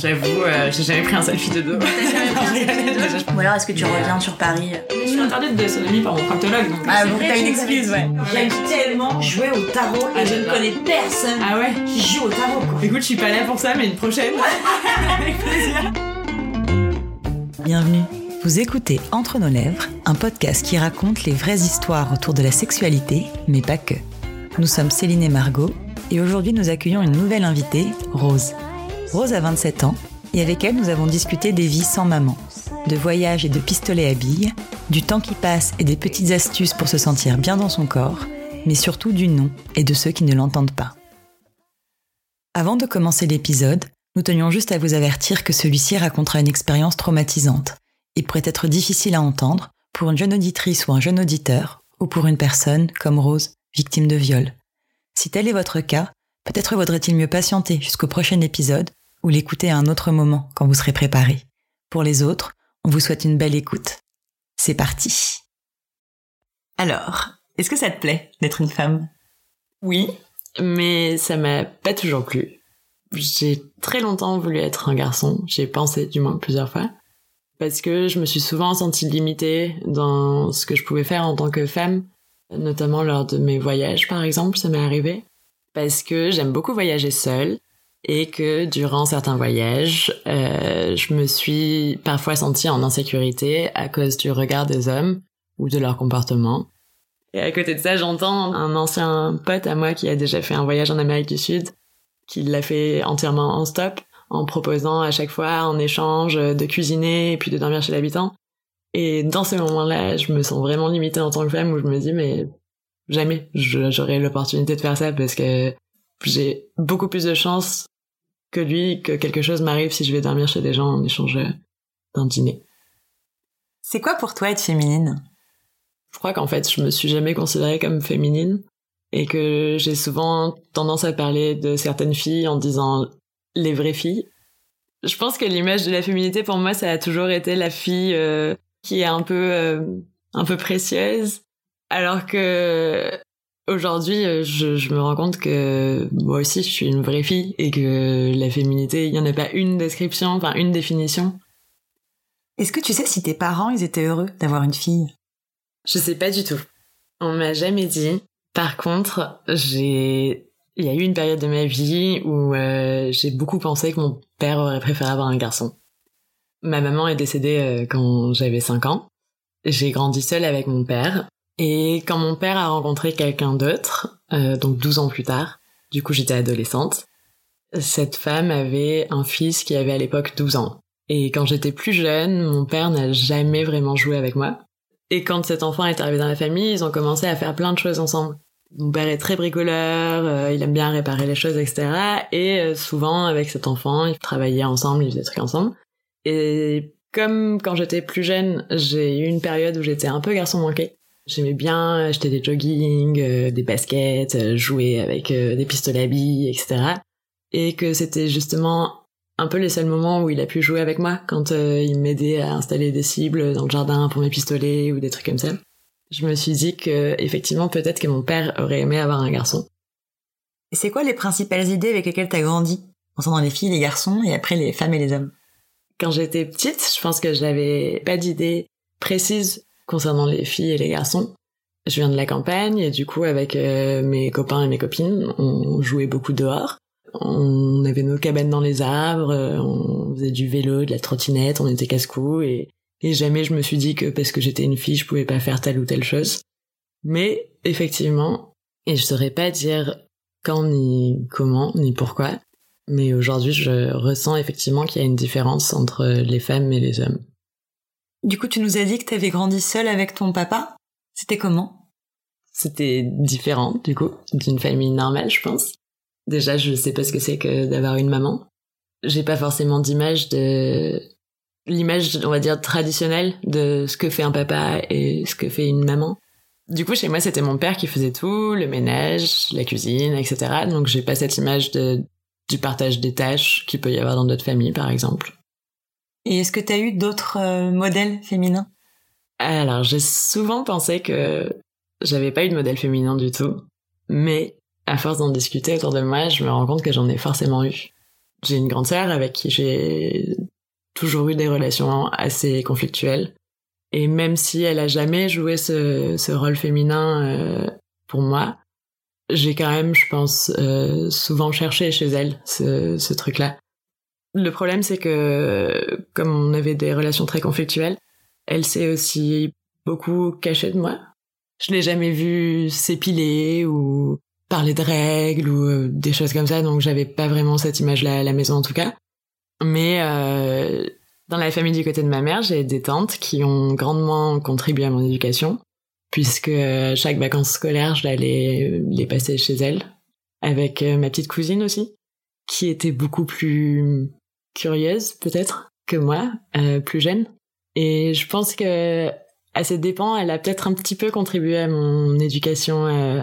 j'avoue, euh, j'ai jamais pris un selfie de dos. Ou alors est-ce que tu reviens sur Paris? Je suis interdite de sodomie par mon proctologue. Donc Ah bon, t'as une excuse, ouais. J'aime tellement jouer au tarot et je ne connais personne Ah ouais qui joue au tarot quoi. Écoute, je suis pas là pour ça, mais une prochaine. Avec plaisir. Bienvenue. Vous écoutez Entre nos lèvres, un podcast qui raconte les vraies histoires autour de la sexualité, mais pas que. Nous sommes Céline et Margot, et aujourd'hui nous accueillons une nouvelle invitée, Rose. Rose a 27 ans, et avec elle nous avons discuté des vies sans maman, de voyages et de pistolets à billes, du temps qui passe et des petites astuces pour se sentir bien dans son corps, mais surtout du non et de ceux qui ne l'entendent pas. Avant de commencer l'épisode, nous tenions juste à vous avertir que celui-ci racontera une expérience traumatisante et pourrait être difficile à entendre pour une jeune auditrice ou un jeune auditeur, ou pour une personne, comme Rose, victime de viol. Si tel est votre cas, peut-être vaudrait-il mieux patienter jusqu'au prochain épisode ou l'écouter à un autre moment quand vous serez préparé. Pour les autres, on vous souhaite une belle écoute. C'est parti. Alors, est-ce que ça te plaît d'être une femme? Oui, mais ça m'a pas toujours plu. J'ai très longtemps voulu être un garçon. J'ai pensé, du moins plusieurs fois. Parce que je me suis souvent sentie limitée dans ce que je pouvais faire en tant que femme. Notamment lors de mes voyages, par exemple, ça m'est arrivé. Parce que j'aime beaucoup voyager seule. Et que durant certains voyages, euh, je me suis parfois sentie en insécurité à cause du regard des hommes ou de leur comportement. Et à côté de ça, j'entends un ancien pote à moi qui a déjà fait un voyage en Amérique du Sud, qui l'a fait entièrement en stop, en proposant à chaque fois en échange de cuisiner et puis de dormir chez l'habitant. Et dans ces moments-là, je me sens vraiment limitée en tant que femme où je me dis mais jamais j'aurai l'opportunité de faire ça parce que j'ai beaucoup plus de chances que lui que quelque chose m'arrive si je vais dormir chez des gens en échange d'un dîner. C'est quoi pour toi être féminine? Je crois qu'en fait, je me suis jamais considérée comme féminine et que j'ai souvent tendance à parler de certaines filles en disant les vraies filles. Je pense que l'image de la féminité pour moi, ça a toujours été la fille euh, qui est un peu euh, un peu précieuse, alors que aujourd'hui, euh, je, je, me rends compte que moi aussi, je suis une vraie fille et que la féminité, il y en a pas une description, enfin une définition. Est-ce que tu sais si tes parents, ils étaient heureux d'avoir une fille? Je sais pas du tout. On m'a jamais dit. Par contre, j'ai il y a eu une période de ma vie où euh, j'ai beaucoup pensé que mon père aurait préféré avoir un garçon. Ma maman est décédée euh, quand j'avais 5 ans. J'ai grandi seule avec mon père. Et quand mon père a rencontré quelqu'un d'autre, euh, donc 12 ans plus tard, du coup j'étais adolescente, cette femme avait un fils qui avait à l'époque 12 ans. Et quand j'étais plus jeune, mon père n'a jamais vraiment joué avec moi. Et quand cet enfant est arrivé dans la famille, ils ont commencé à faire plein de choses ensemble. Mon père est très bricoleur, euh, il aime bien réparer les choses, etc. Et euh, souvent, avec cet enfant, ils travaillaient ensemble, ils faisaient des trucs ensemble. Et comme quand j'étais plus jeune, j'ai eu une période où j'étais un peu garçon manqué. J'aimais bien acheter des jogging, euh, des baskets, euh, jouer avec euh, des pistolets à billes, etc. Et que c'était justement un peu les seuls moments où il a pu jouer avec moi, quand il m'aidait à installer des cibles dans le jardin pour mes pistolets ou des trucs comme ça je me suis dit que effectivement peut-être que mon père aurait aimé avoir un garçon. C'est quoi les principales idées avec lesquelles t'as grandi? Concernant les filles, les garçons et après les femmes et les hommes? Quand j'étais petite, je pense que j'avais pas d'idées précises concernant les filles et les garçons. Je viens de la campagne et du coup avec euh, mes copains et mes copines, on jouait beaucoup dehors. On avait nos cabanes dans les arbres, on faisait du vélo, de la trottinette, on était casse-cou et et jamais je me suis dit que parce que j'étais une fille, je pouvais pas faire telle ou telle chose. Mais effectivement, et je saurais pas dire quand ni comment ni pourquoi, mais aujourd'hui je ressens effectivement qu'il y a une différence entre les femmes et les hommes. Du coup, tu nous as dit que t'avais grandi seule avec ton papa. C'était comment? C'était différent, du coup, d'une famille normale, je pense. Déjà, je sais pas ce que c'est que d'avoir une maman. J'ai pas forcément d'image de l'image, on va dire, traditionnelle de ce que fait un papa et ce que fait une maman. Du coup, chez moi, c'était mon père qui faisait tout, le ménage, la cuisine, etc. Donc, j'ai pas cette image de, du partage des tâches qu'il peut y avoir dans d'autres familles, par exemple. Et est-ce que tu as eu d'autres euh, modèles féminins? Alors, j'ai souvent pensé que j'avais pas eu de modèle féminin du tout. Mais, à force d'en discuter autour de moi, je me rends compte que j'en ai forcément eu. J'ai une grande sœur avec qui j'ai toujours eu des relations assez conflictuelles. Et même si elle a jamais joué ce, rôle féminin euh, pour moi, j'ai quand même, je pense, euh, souvent cherché chez elle ce truc-là. Le problème, c'est que comme on avait des relations très conflictuelles, elle s'est aussi beaucoup cachée de moi. Je l'ai jamais vue s'épiler ou parler de règles ou euh, des choses comme ça, donc j'avais pas vraiment cette image-là à la maison en tout cas. Mais euh, dans la famille du côté de ma mère, j'ai des tantes qui ont grandement contribué à mon éducation, puisque euh, chaque vacances scolaires, j'allais les passer chez elles, avec ma petite cousine aussi, qui était beaucoup plus curieuse peut-être que moi, euh, plus jeune. Et je pense que à ses dépens, elle a peut-être un petit peu contribué à mon éducation euh,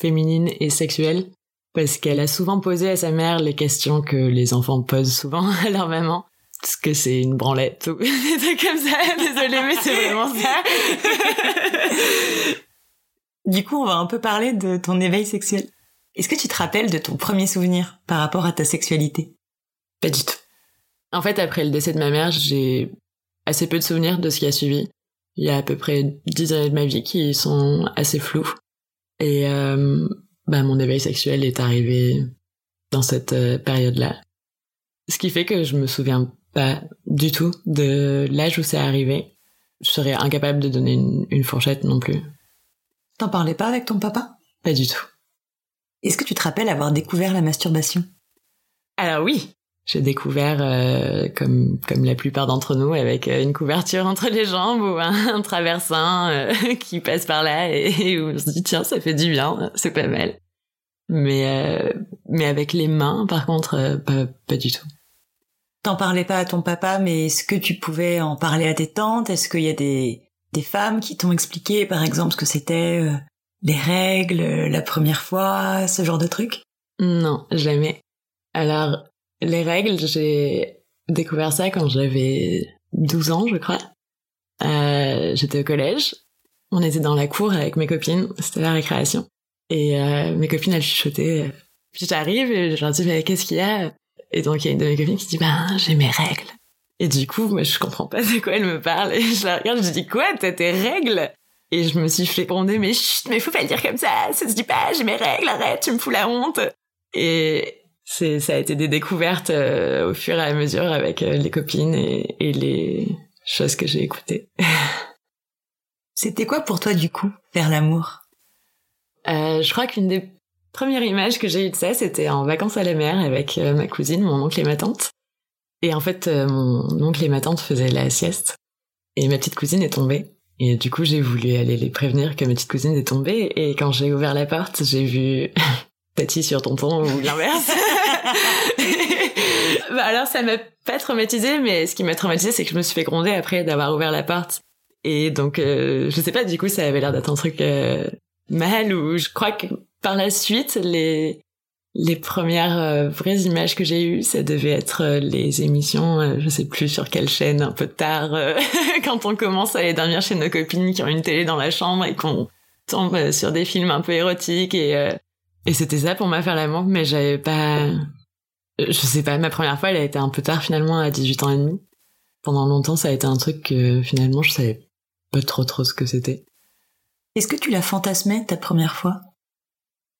féminine et sexuelle, parce qu'elle a souvent posé à sa mère les questions que les enfants posent souvent à leur maman. Parce que c'est une branlette ou des trucs comme ça. Désolée, mais c'est vraiment ça. du coup, on va un peu parler de ton éveil sexuel. Est-ce que tu te rappelles de ton premier souvenir par rapport à ta sexualité? Pas du tout. En fait, après le décès de ma mère, j'ai assez peu de souvenirs de ce qui a suivi. Il y a à peu près dix années de ma vie qui sont assez floues. Et euh, bah, mon éveil sexuel est arrivé dans cette euh, période-là. Ce qui fait que je me souviens pas du tout de l'âge où c'est arrivé. Je serais incapable de donner une, une fourchette non plus. T'en parlais pas avec ton papa? Pas du tout. Est-ce que tu te rappelles avoir découvert la masturbation? Alors oui, j'ai découvert, euh, comme comme la plupart d'entre nous, avec euh, une couverture entre les jambes ou un, un traversin euh, qui passe par là et, et, où on se dit tiens ça fait du bien, c'est pas mal. Mais euh, mais avec les mains, par contre, pas, pas du tout. T'en parlais pas à ton papa, mais est-ce que tu pouvais en parler à tes tantes? Est-ce qu'il y a des des femmes qui t'ont expliqué, par exemple, ce que c'était les règles, la première fois, ce genre de truc Non, jamais. Alors les règles, j'ai découvert ça quand j'avais 12 ans, je crois. Euh, j'étais au collège. On était dans la cour avec mes copines. C'était la récréation. Et euh, mes copines, elles chuchotaient. Puis j'arrive et je leur dis, mais qu'est-ce qu'il y a? Et donc, il y a une de mes copines qui dit, ben, j'ai mes règles. Et du coup, moi, je comprends pas de quoi elle me parle. Et je la regarde, je dis, quoi, t'as tes règles? Et je me suis fait mais chut, mais faut pas le dire comme ça. Ça se dit pas, j'ai mes règles, arrête, tu me fous la honte. Et c'est ça a été des découvertes euh, au fur et à mesure avec euh, les copines et, et les choses que j'ai écoutées. C'était quoi pour toi du coup faire l'amour? Euh, Je crois qu'une des premières images que j'ai eues de ça, c'était en vacances à la mer avec euh, ma cousine, mon oncle et ma tante. Et en fait, euh, mon oncle et ma tante faisaient la sieste et ma petite cousine est tombée. Et du coup, j'ai voulu aller les prévenir que ma petite cousine est tombée. Et quand j'ai ouvert la porte, j'ai vu Tati sur tonton ou l'inverse. bah alors ça m'a pas traumatisé, mais ce qui m'a traumatisé, c'est que je me suis fait gronder après d'avoir ouvert la porte. Et donc, euh, je sais pas, du coup, ça avait l'air d'être un truc euh, mal ou je crois que par la suite, les les premières euh, vraies images que j'ai eues, ça devait être euh, les émissions, euh, je sais plus sur quelle chaîne, un peu tard, quand on commence à aller dormir chez nos copines qui ont une télé dans la chambre et qu'on tombe sur des films un peu érotiques et et c'était ça pour moi faire l'amour, mais j'avais pas, je sais pas, ma première fois, elle a été un peu tard finalement, à 18 ans et demi. Pendant longtemps, ça a été un truc que finalement, je savais pas trop trop ce que c'était. Est-ce que tu l'as fantasmé ta première fois?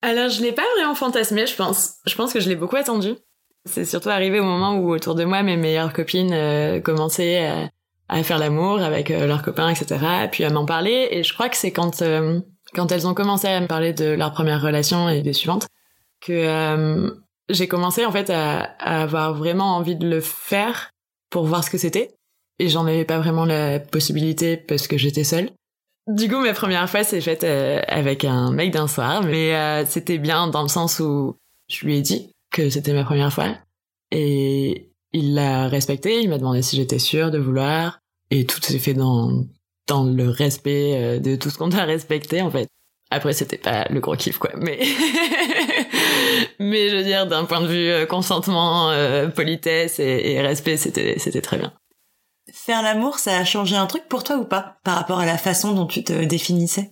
Alors, je l'ai pas vraiment fantasmé, je pense. Je pense que je l'ai beaucoup attendu. C'est surtout arrivé au moment où autour de moi, mes meilleures copines euh, commençaient à, à faire l'amour avec euh, leurs copains, etc. Puis à m'en parler. Et je crois que c'est quand euh, quand elles ont commencé à me parler de leur première relation et des suivantes que euh, j'ai commencé en fait à, à, avoir vraiment envie de le faire pour voir ce que c'était et j'en avais pas vraiment la possibilité parce que j'étais seule. Du coup, ma première fois s'est faite euh, avec un mec d'un soir, mais euh, c'était bien dans le sens où je lui ai dit que c'était ma première fois et il l'a respecté. Il m'a demandé si j'étais sûre de vouloir et tout s'est fait dans dans le respect euh, de tout ce qu'on doit respecter en fait. Après c'était pas le gros kiff quoi, mais mais je veux dire d'un point de vue euh, consentement, euh, politesse et, et respect, c'était c'était très bien. Faire l'amour, ça a changé un truc pour toi ou pas par rapport à la façon dont tu te définissais?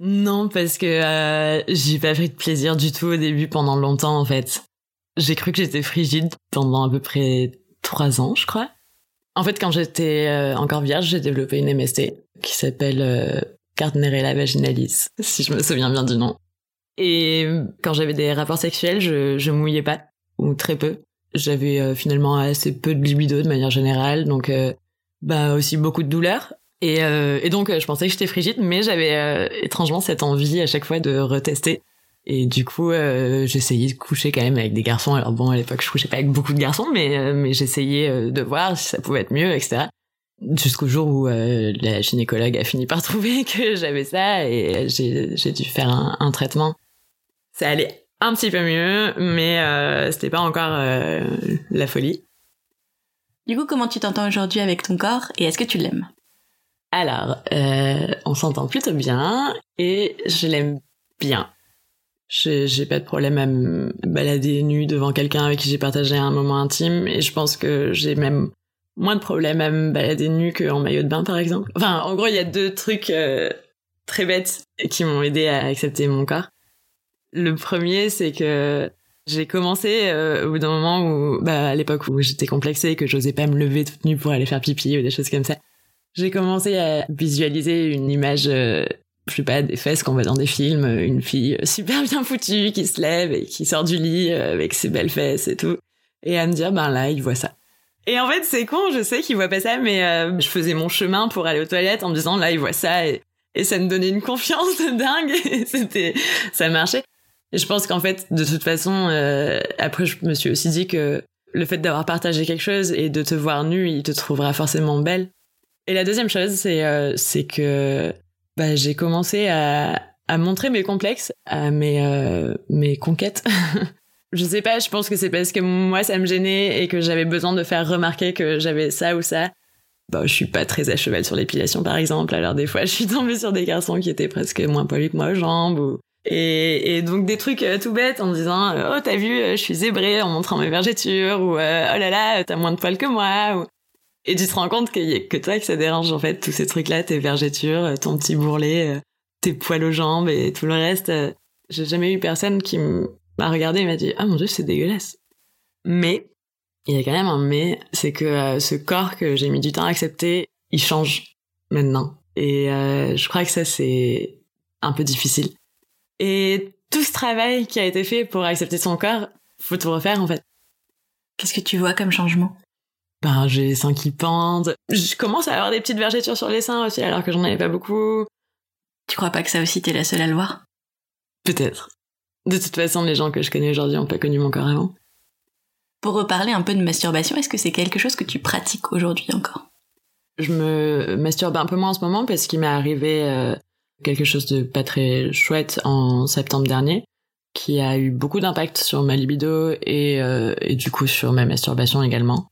Non, parce que euh, j'ai pas pris de plaisir du tout au début pendant longtemps en fait. j'ai cru que j'étais frigide pendant à peu près trois ans, je crois. En fait, quand j'étais euh, encore vierge, j'ai développé une MST qui s'appelle Gardnerella vaginalis, si je me souviens bien du nom. Et quand j'avais des rapports sexuels, je, je mouillais pas, ou très peu. J'avais euh, finalement assez peu de libido de manière générale, donc euh, bah aussi beaucoup de douleur. Et, euh, et donc je pensais que j'étais frigide, mais j'avais étrangement cette envie à chaque fois de retester. Et du coup, j'essayais de coucher quand même avec des garçons. Alors bon, à l'époque, je couchais pas avec beaucoup de garçons, mais mais j'essayais de voir si ça pouvait être mieux, etc. Jusqu'au jour où la gynécologue a fini par trouver que j'avais ça et j'ai dû faire un, un traitement. Ça allait un petit peu mieux, mais euh, c'était pas encore euh, la folie. Du coup, comment tu t'entends aujourd'hui avec ton corps et est-ce que tu l'aimes? Alors, euh, on s'entend plutôt bien et je l'aime bien. J'ai pas de problème à me balader nu devant quelqu'un avec qui j'ai partagé un moment intime et je pense que j'ai même moins de problème à me balader nu qu'en maillot de bain par exemple. Enfin, en gros, il y a deux trucs euh, très bêtes qui m'ont aidé à accepter mon corps. Le premier, c'est que j'ai commencé euh, au bout d'un moment où, bah, à l'époque où j'étais complexée, que j'osais pas me lever toute nue pour aller faire pipi ou des choses comme ça. J'ai commencé à visualiser une image, euh, je sais pas, des fesses qu'on voit dans des films, une fille super bien foutue qui se lève et qui sort du lit euh, avec ses belles fesses et tout, et à me dire, ben là, il voit ça. Et en fait, c'est con, je sais qu'il voit pas ça, mais euh, je faisais mon chemin pour aller aux toilettes en me disant, là, il voit ça, et, ça me donnait une confiance de dingue, c'était, ça marchait. Et je pense qu'en fait, de toute façon, euh, après, je me suis aussi dit que le fait d'avoir partagé quelque chose et de te voir nue, il te trouvera forcément belle. Et la deuxième chose, c'est euh, c'est que bah, j'ai commencé à, à montrer mes complexes, à mes mes conquêtes. je sais pas, je pense que c'est parce que moi ça me gênait et que j'avais besoin de faire remarquer que j'avais ça ou ça. Bah, je suis pas très à cheval sur l'épilation par exemple, alors des fois je suis tombée sur des garçons qui étaient presque moins poilus que moi aux jambes ou et, donc des trucs euh, tout bêtes en disant euh, oh t'as vu euh, je suis zébrée en montrant mes vergetures ou oh là là t'as moins de poils que moi ou... et tu te rends compte qu'il y a que toi que ça dérange en fait tous ces trucs là tes vergetures ton petit bourrelet tes poils aux jambes et tout le reste j'ai jamais eu personne qui m'a regardé et m'a dit ah mon dieu c'est dégueulasse mais il y a quand même un mais c'est que ce corps que j'ai mis du temps à accepter il change maintenant et je crois que ça c'est un peu difficile et tout ce travail qui a été fait pour accepter son corps, faut tout refaire en fait. Qu'est-ce que tu vois comme changement? Ben j'ai les seins qui pendent. Je commence à avoir des petites vergetures sur les seins aussi alors que j'en avais pas beaucoup. Tu crois pas que ça aussi t'es la seule à le voir? Peut-être. De toute façon, les gens que je connais aujourd'hui ont pas connu mon corps avant. Pour reparler un peu de masturbation, est-ce que c'est quelque chose que tu pratiques aujourd'hui encore? Je me masturbe un peu moins en ce moment parce qu'il m'est arrivé euh, quelque chose de pas très chouette en septembre dernier qui a eu beaucoup d'impact sur ma libido et, euh, et du coup sur ma masturbation également.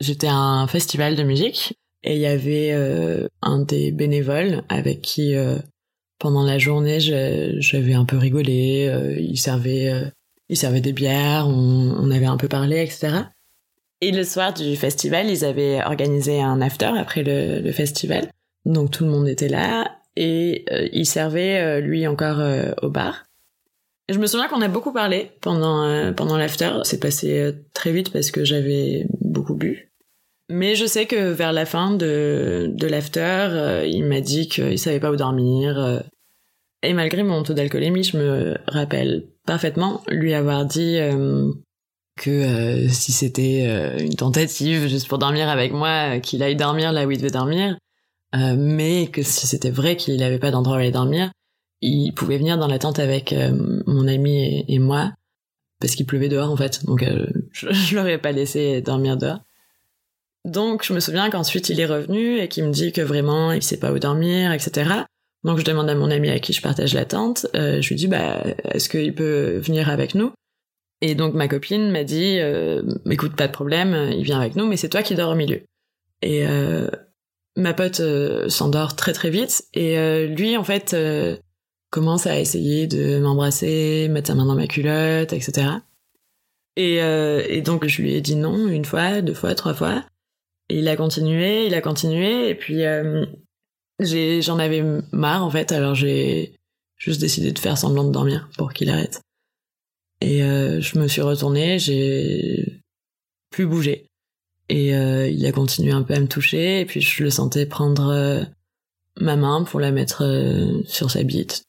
J'étais à un festival de musique et il y avait euh, un des bénévoles avec qui euh, pendant la journée j'avais un peu rigolé, euh, il servait euh, il servait des bières, on, on, avait un peu parlé, etc. Et le soir du festival, ils avaient organisé un after après le, festival. Donc tout le monde était là et euh, il servait euh, lui encore euh, au bar. je me souviens qu'on a beaucoup parlé pendant pendant l'after. C'est passé très vite parce que j'avais beaucoup bu. Mais je sais que vers la fin de de l'after, il m'a dit qu'il savait pas où dormir. Et malgré mon taux d'alcoolémie, je me rappelle parfaitement lui avoir dit que si c'était une tentative juste pour dormir avec moi, qu'il aille dormir là où il devait dormir, euh, mais que si c'était vrai qu'il n'avait pas d'endroit où aller dormir, il pouvait venir dans la tente avec euh, mon ami et, moi, parce qu'il pleuvait dehors en fait, donc euh, je, je l'aurais pas laissé dormir dehors. Donc je me souviens qu'ensuite il est revenu et qu'il me dit que vraiment il sait pas où dormir, etc. Donc je demande à mon ami à qui je partage la tente, je lui dis bah est-ce qu'il peut venir avec nous? Et donc ma copine m'a dit écoute pas de problème, il vient avec nous, mais c'est toi qui dors au milieu. Et ma pote euh, s'endort très très vite et euh, lui en fait euh, commence à essayer de m'embrasser, mettre sa main dans ma culotte, etc. Et, donc je lui ai dit non une fois, deux fois, trois fois. Et il a continué, il a continué et puis j'en avais marre en fait alors j'ai juste décidé de faire semblant de dormir pour qu'il arrête. Et euh, je me suis retournée, j'ai plus bougé. Et euh, il a continué un peu à me toucher, et puis je le sentais prendre euh, ma main pour la mettre sur sa bite.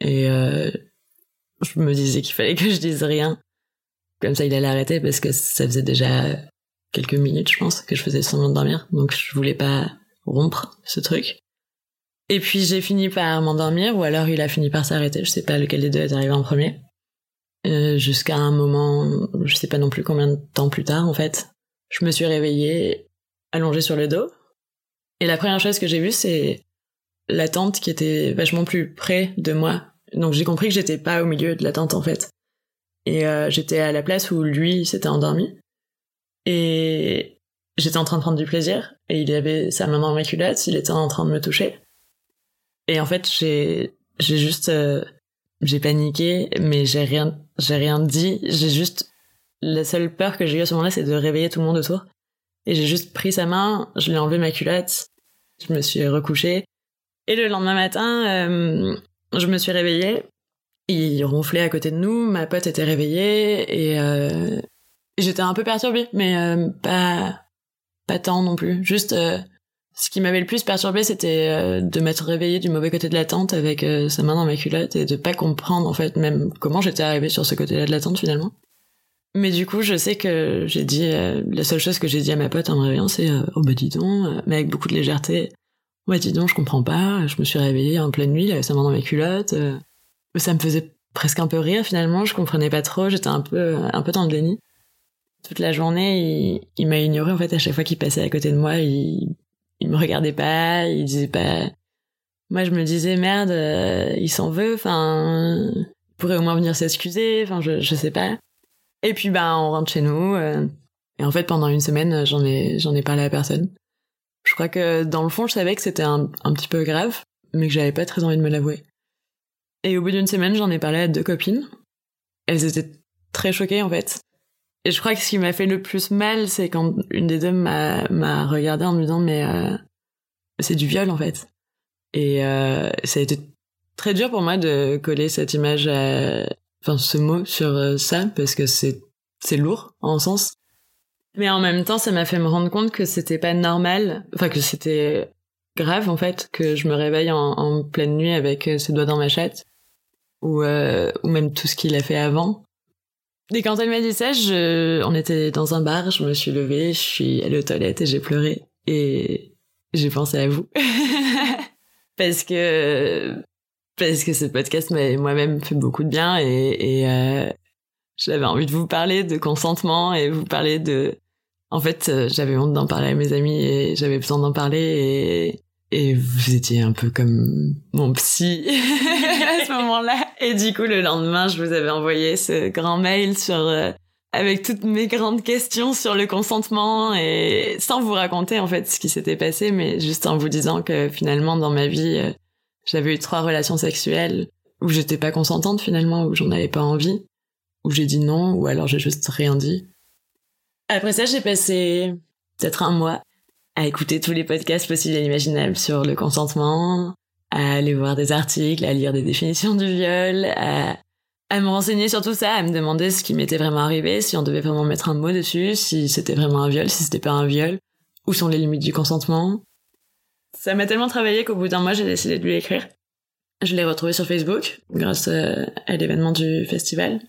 Et je me disais qu'il fallait que je dise rien. Comme ça, il allait arrêter parce que ça faisait déjà quelques minutes, je pense, que je faisais semblant de dormir. Donc je voulais pas rompre ce truc. Et puis j'ai fini par m'endormir, ou alors il a fini par s'arrêter. Je sais pas lequel des deux est arrivé en premier. Euh, Jusqu'à un moment, je sais pas non plus combien de temps plus tard, en fait, je me suis réveillée, allongée sur le dos. Et la première chose que j'ai vue, c'est la tente qui était vachement plus près de moi. Donc j'ai compris que j'étais pas au milieu de la tente, en fait. Et euh, j'étais à la place où lui s'était endormi. Et j'étais en train de prendre du plaisir. Et il avait sa main dans ma culotte, il était en train de me toucher. Et en fait, j'ai, j'ai juste, euh, j'ai paniqué, mais j'ai rien, j'ai rien dit. J'ai juste, la seule peur que j'ai eue à ce moment-là, c'est de réveiller tout le monde autour. Et j'ai juste pris sa main, je lui ai enlevé ma culotte, je me suis recouchée. Et le lendemain matin, euh, je me suis réveillée. Il ronflait à côté de nous, ma pote était réveillée et euh, j'étais un peu perturbée, mais pas pas tant non plus. Juste, euh, ce qui m'avait le plus perturbée, c'était euh, de m'être réveillée du mauvais côté de la tente avec euh, sa main dans ma culotte et de pas comprendre en fait même comment j'étais arrivée sur ce côté-là de la tente finalement. Mais du coup, je sais que j'ai dit la seule chose que j'ai dit à ma pote en me réveillant, c'est oh bah dis donc, mais avec beaucoup de légèreté. Ouais, dis donc, je comprends pas. Je me suis réveillée en pleine nuit, avait sa main dans ma culotte. Ça me faisait presque un peu rire finalement. Je comprenais pas trop. J'étais un peu un peu dans le déni. Toute la journée, il, m'a ignoré en fait. À chaque fois qu'il passait à côté de moi, il il me regardait pas. Il disait pas. Moi, je me disais merde, euh, il s'en veut. Enfin, il pourrait au moins venir s'excuser. Enfin, je je sais pas. Et puis ben on rentre chez nous. euh, et en fait pendant une semaine j'en ai j'en ai parlé à personne. Je crois que dans le fond je savais que c'était un, un petit peu grave, mais que j'avais pas très envie de me l'avouer. Et au bout d'une semaine j'en ai parlé à deux copines. Elles étaient très choquées en fait. Et je crois que ce qui m'a fait le plus mal c'est quand une des deux m'a regardé en me disant mais euh, c'est du viol en fait. Et euh, ça a été très dur pour moi de coller cette image enfin ce mot sur euh, ça parce que c'est c'est lourd en sens mais en même temps ça m'a fait me rendre compte que c'était pas normal enfin que c'était grave en fait que je me réveille en, pleine nuit avec ses doigts dans ma chatte ou ou même tout ce qu'il a fait avant et quand elle m'a dit ça je on était dans un bar je me suis levée je suis allée aux toilettes et j'ai pleuré. Et j'ai pensé à vous. Parce que parce que ce podcast m'a moi-même fait beaucoup de bien et, et euh, j'avais envie de vous parler de consentement et vous parler de en fait euh, j'avais honte d'en parler à mes amis et j'avais besoin d'en parler et et vous étiez un peu comme mon psy moment-là et du coup le lendemain je vous avais envoyé ce grand mail sur euh, avec toutes mes grandes questions sur le consentement et sans vous raconter en fait ce qui s'était passé mais juste en vous disant que finalement dans ma vie euh, j'avais eu trois relations sexuelles où j'étais pas consentante finalement, où j'en avais pas envie, où j'ai dit non, ou alors j'ai juste rien dit. Après ça, j'ai passé peut-être un mois à écouter tous les podcasts possibles et imaginables sur le consentement, à aller voir des articles, à lire des définitions du viol, à, me renseigner sur tout ça, à me demander ce qui m'était vraiment arrivé, si on devait vraiment mettre un mot dessus, si c'était vraiment un viol, si c'était pas un viol, où sont les limites du consentement. Ça m'a tellement travaillé qu'au bout d'un mois, j'ai décidé de lui écrire. Je l'ai retrouvé sur Facebook, grâce euh, à l'événement du festival.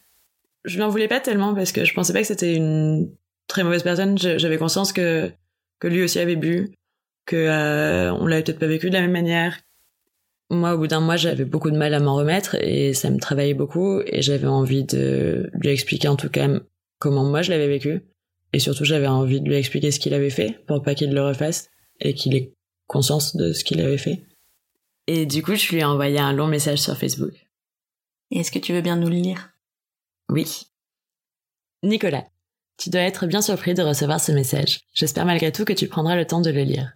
Je lui en voulais pas tellement parce que je pensais pas que c'était une très mauvaise personne. J'avais conscience que, que lui aussi avait bu, que euh, on l'avait peut-être pas vécu de la même manière. Moi, au bout d'un mois, j'avais beaucoup de mal à m'en remettre et ça me travaillait beaucoup et j'avais envie de lui expliquer en tout cas comment moi je l'avais vécu. Et surtout, j'avais envie de lui expliquer ce qu'il avait fait pour pas qu'il le refasse et qu'il ait conscience de ce qu'il avait fait. Et du coup, je lui ai envoyé un long message sur Facebook. Est-ce que tu veux bien nous le lire? Oui. Nicolas, tu dois être bien surpris de recevoir ce message. J'espère malgré tout que tu prendras le temps de le lire.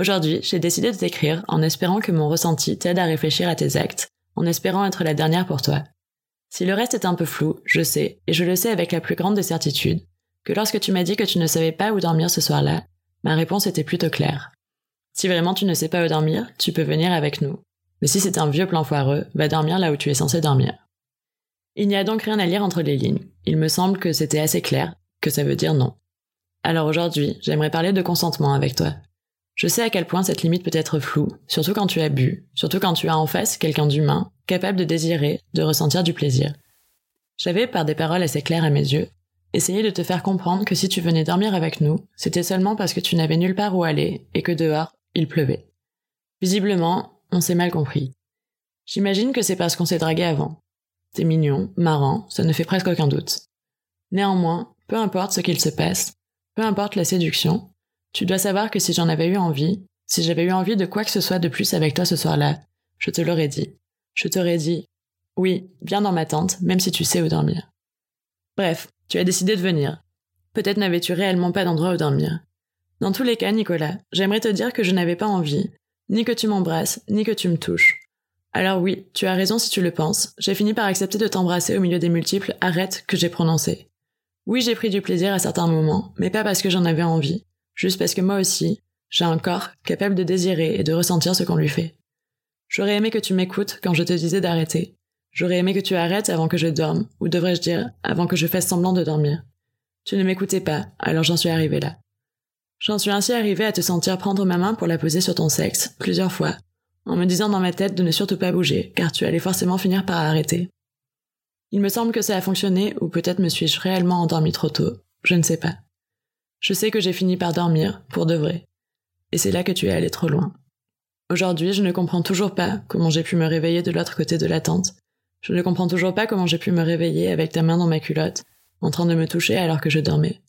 Aujourd'hui, j'ai décidé de t'écrire en espérant que mon ressenti t'aide à réfléchir à tes actes, en espérant être la dernière pour toi. Si le reste est un peu flou, je sais, et je le sais avec la plus grande des certitudes, que lorsque tu m'as dit que tu ne savais pas où dormir ce soir-là, ma réponse était plutôt claire. Si vraiment tu ne sais pas où dormir, tu peux venir avec nous. Mais si c'est un vieux plan foireux, va dormir là où tu es censé dormir. Il n'y a donc rien à lire entre les lignes. Il me semble que c'était assez clair, que ça veut dire non. Alors aujourd'hui, j'aimerais parler de consentement avec toi. Je sais à quel point cette limite peut être floue, surtout quand tu as bu, surtout quand tu as en face quelqu'un d'humain, capable de désirer, de ressentir du plaisir. J'avais, par des paroles assez claires à mes yeux, essayé de te faire comprendre que si tu venais dormir avec nous, c'était seulement parce que tu n'avais nulle part où aller et que dehors, il pleuvait. Visiblement, on s'est mal compris. J'imagine que c'est parce qu'on s'est dragué avant. T'es mignon, marrant, ça ne fait presque aucun doute. Néanmoins, peu importe ce qu'il se passe, peu importe la séduction, tu dois savoir que si j'en avais eu envie, si j'avais eu envie de quoi que ce soit de plus avec toi ce soir-là, je te l'aurais dit. Je t'aurais dit, oui, viens dans ma tente, même si tu sais où dormir. Bref, tu as décidé de venir. Peut-être n'avais-tu réellement pas d'endroit où dormir. Dans tous les cas, Nicolas, j'aimerais te dire que je n'avais pas envie, ni que tu m'embrasses, ni que tu me touches. Alors oui, tu as raison si tu le penses, j'ai fini par accepter de t'embrasser au milieu des multiples arrêtes que j'ai prononcées. Oui, j'ai pris du plaisir à certains moments, mais pas parce que j'en avais envie, juste parce que moi aussi, j'ai un corps capable de désirer et de ressentir ce qu'on lui fait. J'aurais aimé que tu m'écoutes quand je te disais d'arrêter. J'aurais aimé que tu arrêtes avant que je dorme, ou devrais-je dire, avant que je fasse semblant de dormir. Tu ne m'écoutais pas, alors j'en suis arrivé là. J'en suis ainsi arrivé à te sentir prendre ma main pour la poser sur ton sexe, plusieurs fois, en me disant dans ma tête de ne surtout pas bouger, car tu allais forcément finir par arrêter. Il me semble que ça a fonctionné, ou peut-être me suis-je réellement endormi trop tôt, je ne sais pas. Je sais que j'ai fini par dormir, pour de vrai. Et c'est là que tu es allé trop loin. Aujourd'hui, je ne comprends toujours pas comment j'ai pu me réveiller de l'autre côté de la tente. Je ne comprends toujours pas comment j'ai pu me réveiller avec ta main dans ma culotte, en train de me toucher alors que je dormais.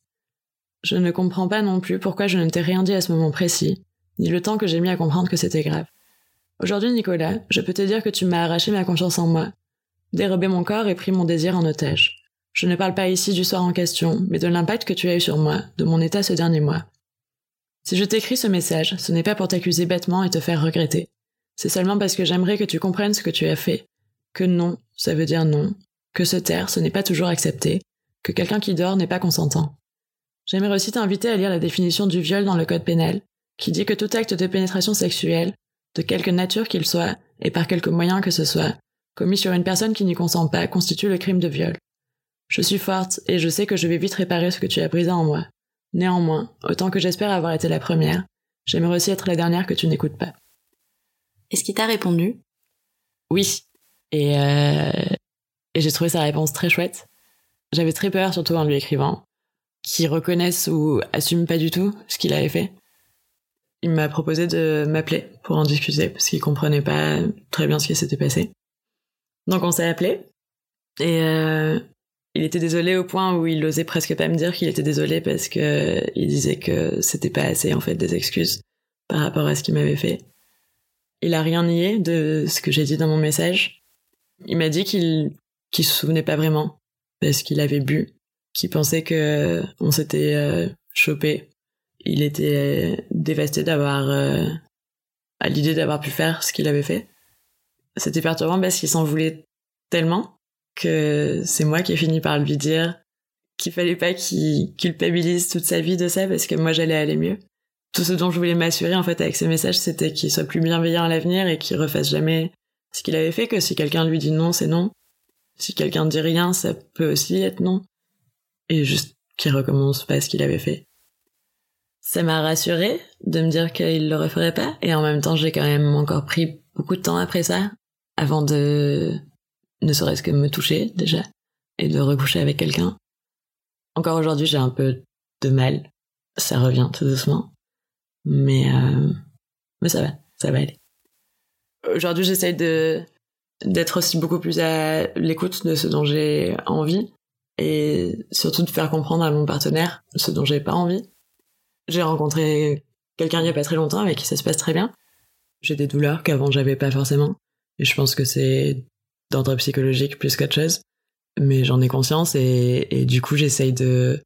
Je ne comprends pas non plus pourquoi je ne t'ai rien dit à ce moment précis, ni le temps que j'ai mis à comprendre que c'était grave. Aujourd'hui, Nicolas, je peux te dire que tu m'as arraché ma confiance en moi, dérobé mon corps et pris mon désir en otage. Je ne parle pas ici du soir en question, mais de l'impact que tu as eu sur moi, de mon état ce dernier mois. Si je t'écris ce message, ce n'est pas pour t'accuser bêtement et te faire regretter. C'est seulement parce que j'aimerais que tu comprennes ce que tu as fait. Que non, ça veut dire non. Que se taire, ce n'est pas toujours accepté. Que quelqu'un qui dort n'est pas consentant. J'aimerais aussi t'inviter à lire la définition du viol dans le code pénal, qui dit que tout acte de pénétration sexuelle, de quelque nature qu'il soit, et par quelque moyen que ce soit, commis sur une personne qui n'y consent pas, constitue le crime de viol. Je suis forte et je sais que je vais vite réparer ce que tu as brisé en moi. Néanmoins, autant que j'espère avoir été la première, j'aimerais aussi être la dernière que tu n'écoutes pas. Est-ce qu'il t'a répondu? Oui. Et, euh, et j'ai trouvé sa réponse très chouette. J'avais très peur, surtout en lui écrivant, qu'il reconnaisse ou assume pas du tout ce qu'il avait fait. Il m'a proposé de m'appeler pour en discuter parce qu'il comprenait pas très bien ce qui s'était passé. Donc on s'est appelé et euh, il était désolé au point où il osait presque pas me dire qu'il était désolé parce que il disait que c'était pas assez en fait des excuses par rapport à ce qu'il m'avait fait. Il a rien nié de ce que j'ai dit dans mon message. Il m'a dit qu'il qu'il se souvenait pas vraiment parce qu'il avait bu, qu'il pensait que on s'était euh, chopé. Il était dévasté d'avoir euh, à l'idée d'avoir pu faire ce qu'il avait fait. C'était perturbant parce qu'il s'en voulait tellement que c'est moi qui ai fini par lui dire qu'il fallait pas qu'il culpabilise toute sa vie de ça parce que moi j'allais aller mieux. Tout ce dont je voulais m'assurer en fait avec ce message c'était qu'il soit plus bienveillant à l'avenir et qu'il refasse jamais ce qu'il avait fait que si quelqu'un lui dit non c'est non. Si quelqu'un dit rien ça peut aussi être non. Et juste qu'il recommence pas ce qu'il avait fait. Ça m'a rassuré de me dire qu'il le referait pas et en même temps j'ai quand même encore pris beaucoup de temps après ça avant de ne serait-ce que me toucher déjà, et de recoucher avec quelqu'un. Encore aujourd'hui, j'ai un peu de mal. Ça revient tout doucement. Mais, euh, mais ça va, ça va aller. Aujourd'hui, j'essaye de, d'être aussi beaucoup plus à l'écoute de ce dont j'ai envie et surtout de faire comprendre à mon partenaire ce dont j'ai pas envie. J'ai rencontré quelqu'un il y a pas très longtemps avec qui ça se passe très bien. J'ai des douleurs qu'avant j'avais pas forcément et je pense que c'est d'ordre psychologique plus qu'autre chose. Mais j'en ai conscience et, et du coup j'essaye de,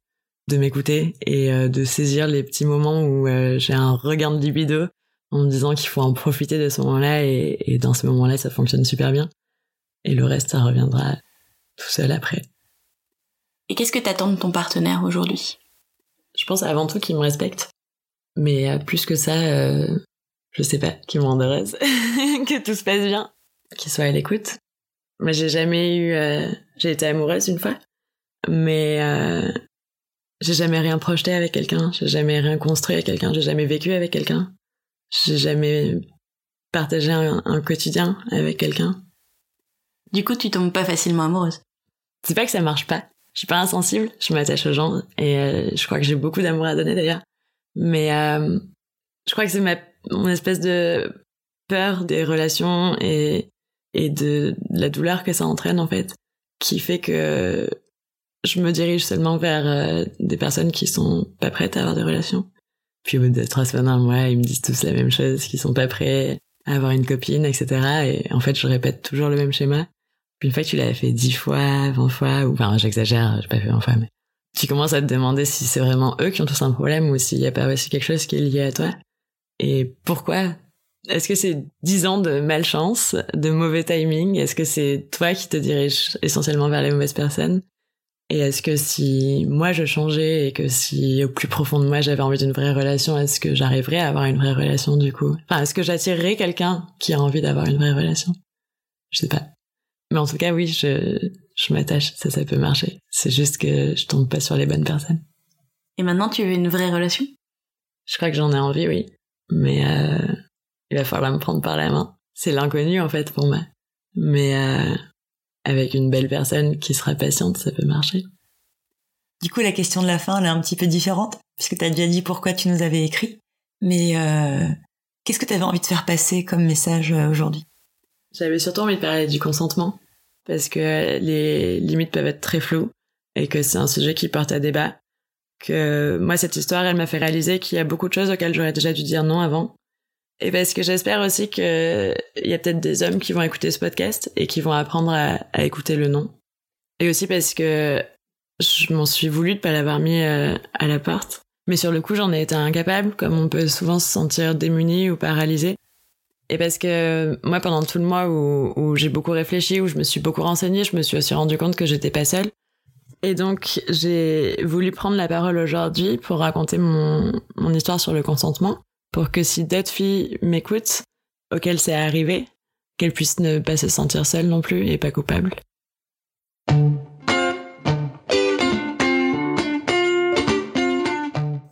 de m'écouter et euh, de saisir les petits moments où euh, j'ai un regain de libido en me disant qu'il faut en profiter de ce moment-là et, et dans ce moment-là ça fonctionne super bien. Et le reste ça reviendra tout seul après. Et qu'est-ce que t'attends de ton partenaire aujourd'hui? Je pense avant tout qu'il me respecte. Mais euh, plus que ça, je sais pas, qu'il me rende heureuse, que tout se passe bien, qu'il soit à l'écoute, moi, j'ai jamais eu euh, J'ai été amoureuse une fois, mais euh, j'ai jamais rien projeté avec quelqu'un, j'ai jamais rien construit avec quelqu'un, j'ai jamais vécu avec quelqu'un, j'ai jamais partagé un, un quotidien avec quelqu'un. Du coup, tu tombes pas facilement amoureuse. C'est pas que ça marche pas. Je suis pas insensible, je m'attache aux gens et euh, je crois que j'ai beaucoup d'amour à donner d'ailleurs. Mais euh, je crois que c'est ma mon espèce de peur des relations et et de, la douleur que ça entraîne en fait qui fait que je me dirige seulement vers euh, des personnes qui sont pas prêtes à avoir des relations. Puis au bout de trois semaines, un mois, ils me disent tous la même chose, qu'ils sont pas prêts à avoir une copine, etc. Et en fait, je répète toujours le même schéma. Puis une fois que tu l'avais fait dix fois, vingt fois, ou enfin j'exagère, j'ai pas fait vingt fois, mais tu commences à te demander si c'est vraiment eux qui ont tous un problème ou s'il y a pas aussi quelque chose qui est lié à toi. Et pourquoi Est-ce que c'est dix ans de malchance, de mauvais timing? Est-ce que c'est toi qui te diriges essentiellement vers les mauvaises personnes? Et est-ce que si moi je changeais et que si au plus profond de moi j'avais envie d'une vraie relation, est-ce que j'arriverais à avoir une vraie relation du coup? Enfin, est-ce que j'attirerais quelqu'un qui a envie d'avoir une vraie relation? Je sais pas. Mais en tout cas, oui, je, je m'attache, ça, ça peut marcher. C'est juste que je tombe pas sur les bonnes personnes. Et maintenant, tu veux une vraie relation? Je crois que j'en ai envie, oui. Mais euh, il va falloir me prendre par la main. C'est l'inconnu, en fait, pour moi. Mais euh, avec une belle personne qui sera patiente, ça peut marcher. Du coup, la question de la fin, elle est un petit peu différente, puisque tu as déjà dit pourquoi tu nous avais écrit. Mais euh, qu'est-ce que tu avais envie de faire passer comme message euh, aujourd'hui? J'avais surtout envie de parler du consentement, parce que les limites peuvent être très floues, et que c'est un sujet qui porte à débat. Que moi, cette histoire, elle m'a fait réaliser qu'il y a beaucoup de choses auxquelles j'aurais déjà dû dire non avant. Et parce que j'espère aussi que il y a peut-être des hommes qui vont écouter ce podcast et qui vont apprendre à, écouter le non. Et aussi parce que je m'en suis voulu de pas l'avoir mis euh, à la porte. Mais sur le coup, j'en ai été incapable, comme on peut souvent se sentir démuni ou paralysé. Et parce que moi, pendant tout le mois où, j'ai beaucoup réfléchi, où je me suis beaucoup renseignée, je me suis aussi rendu compte que j'étais pas seule. Et donc, j'ai voulu prendre la parole aujourd'hui pour raconter mon histoire sur le consentement, pour que si d'autres filles m'écoutent, auxquelles c'est arrivé, qu'elles puissent ne pas se sentir seules non plus et pas coupables.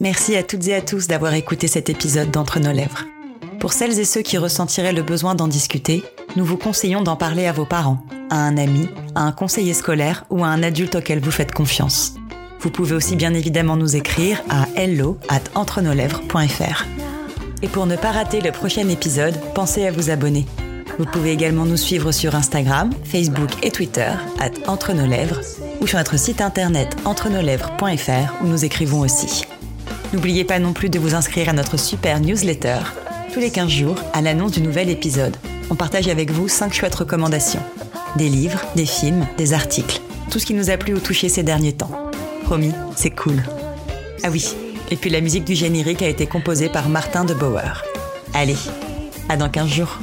Merci à toutes et à tous d'avoir écouté cet épisode d'Entre nos lèvres. Pour celles et ceux qui ressentiraient le besoin d'en discuter, nous vous conseillons d'en parler à vos parents, à un ami, à un conseiller scolaire ou à un adulte auquel vous faites confiance. Vous pouvez aussi bien évidemment nous écrire à hello at. Et pour ne pas rater le prochain épisode, pensez à vous abonner. Vous pouvez également nous suivre sur Instagram, Facebook et Twitter, at Entre nos lèvres, ou sur notre site internet entrenoslèvres.fr où nous écrivons aussi. N'oubliez pas non plus de vous inscrire à notre super newsletter. Tous les 15 jours, à l'annonce du nouvel épisode, on partage avec vous 5 chouettes recommandations. Des livres, des films, des articles. Tout ce qui nous a plu ou touché ces derniers temps. Promis, c'est cool. Ah oui, et puis la musique du générique a été composée par Martin de Bauer. Allez, à dans 15 jours.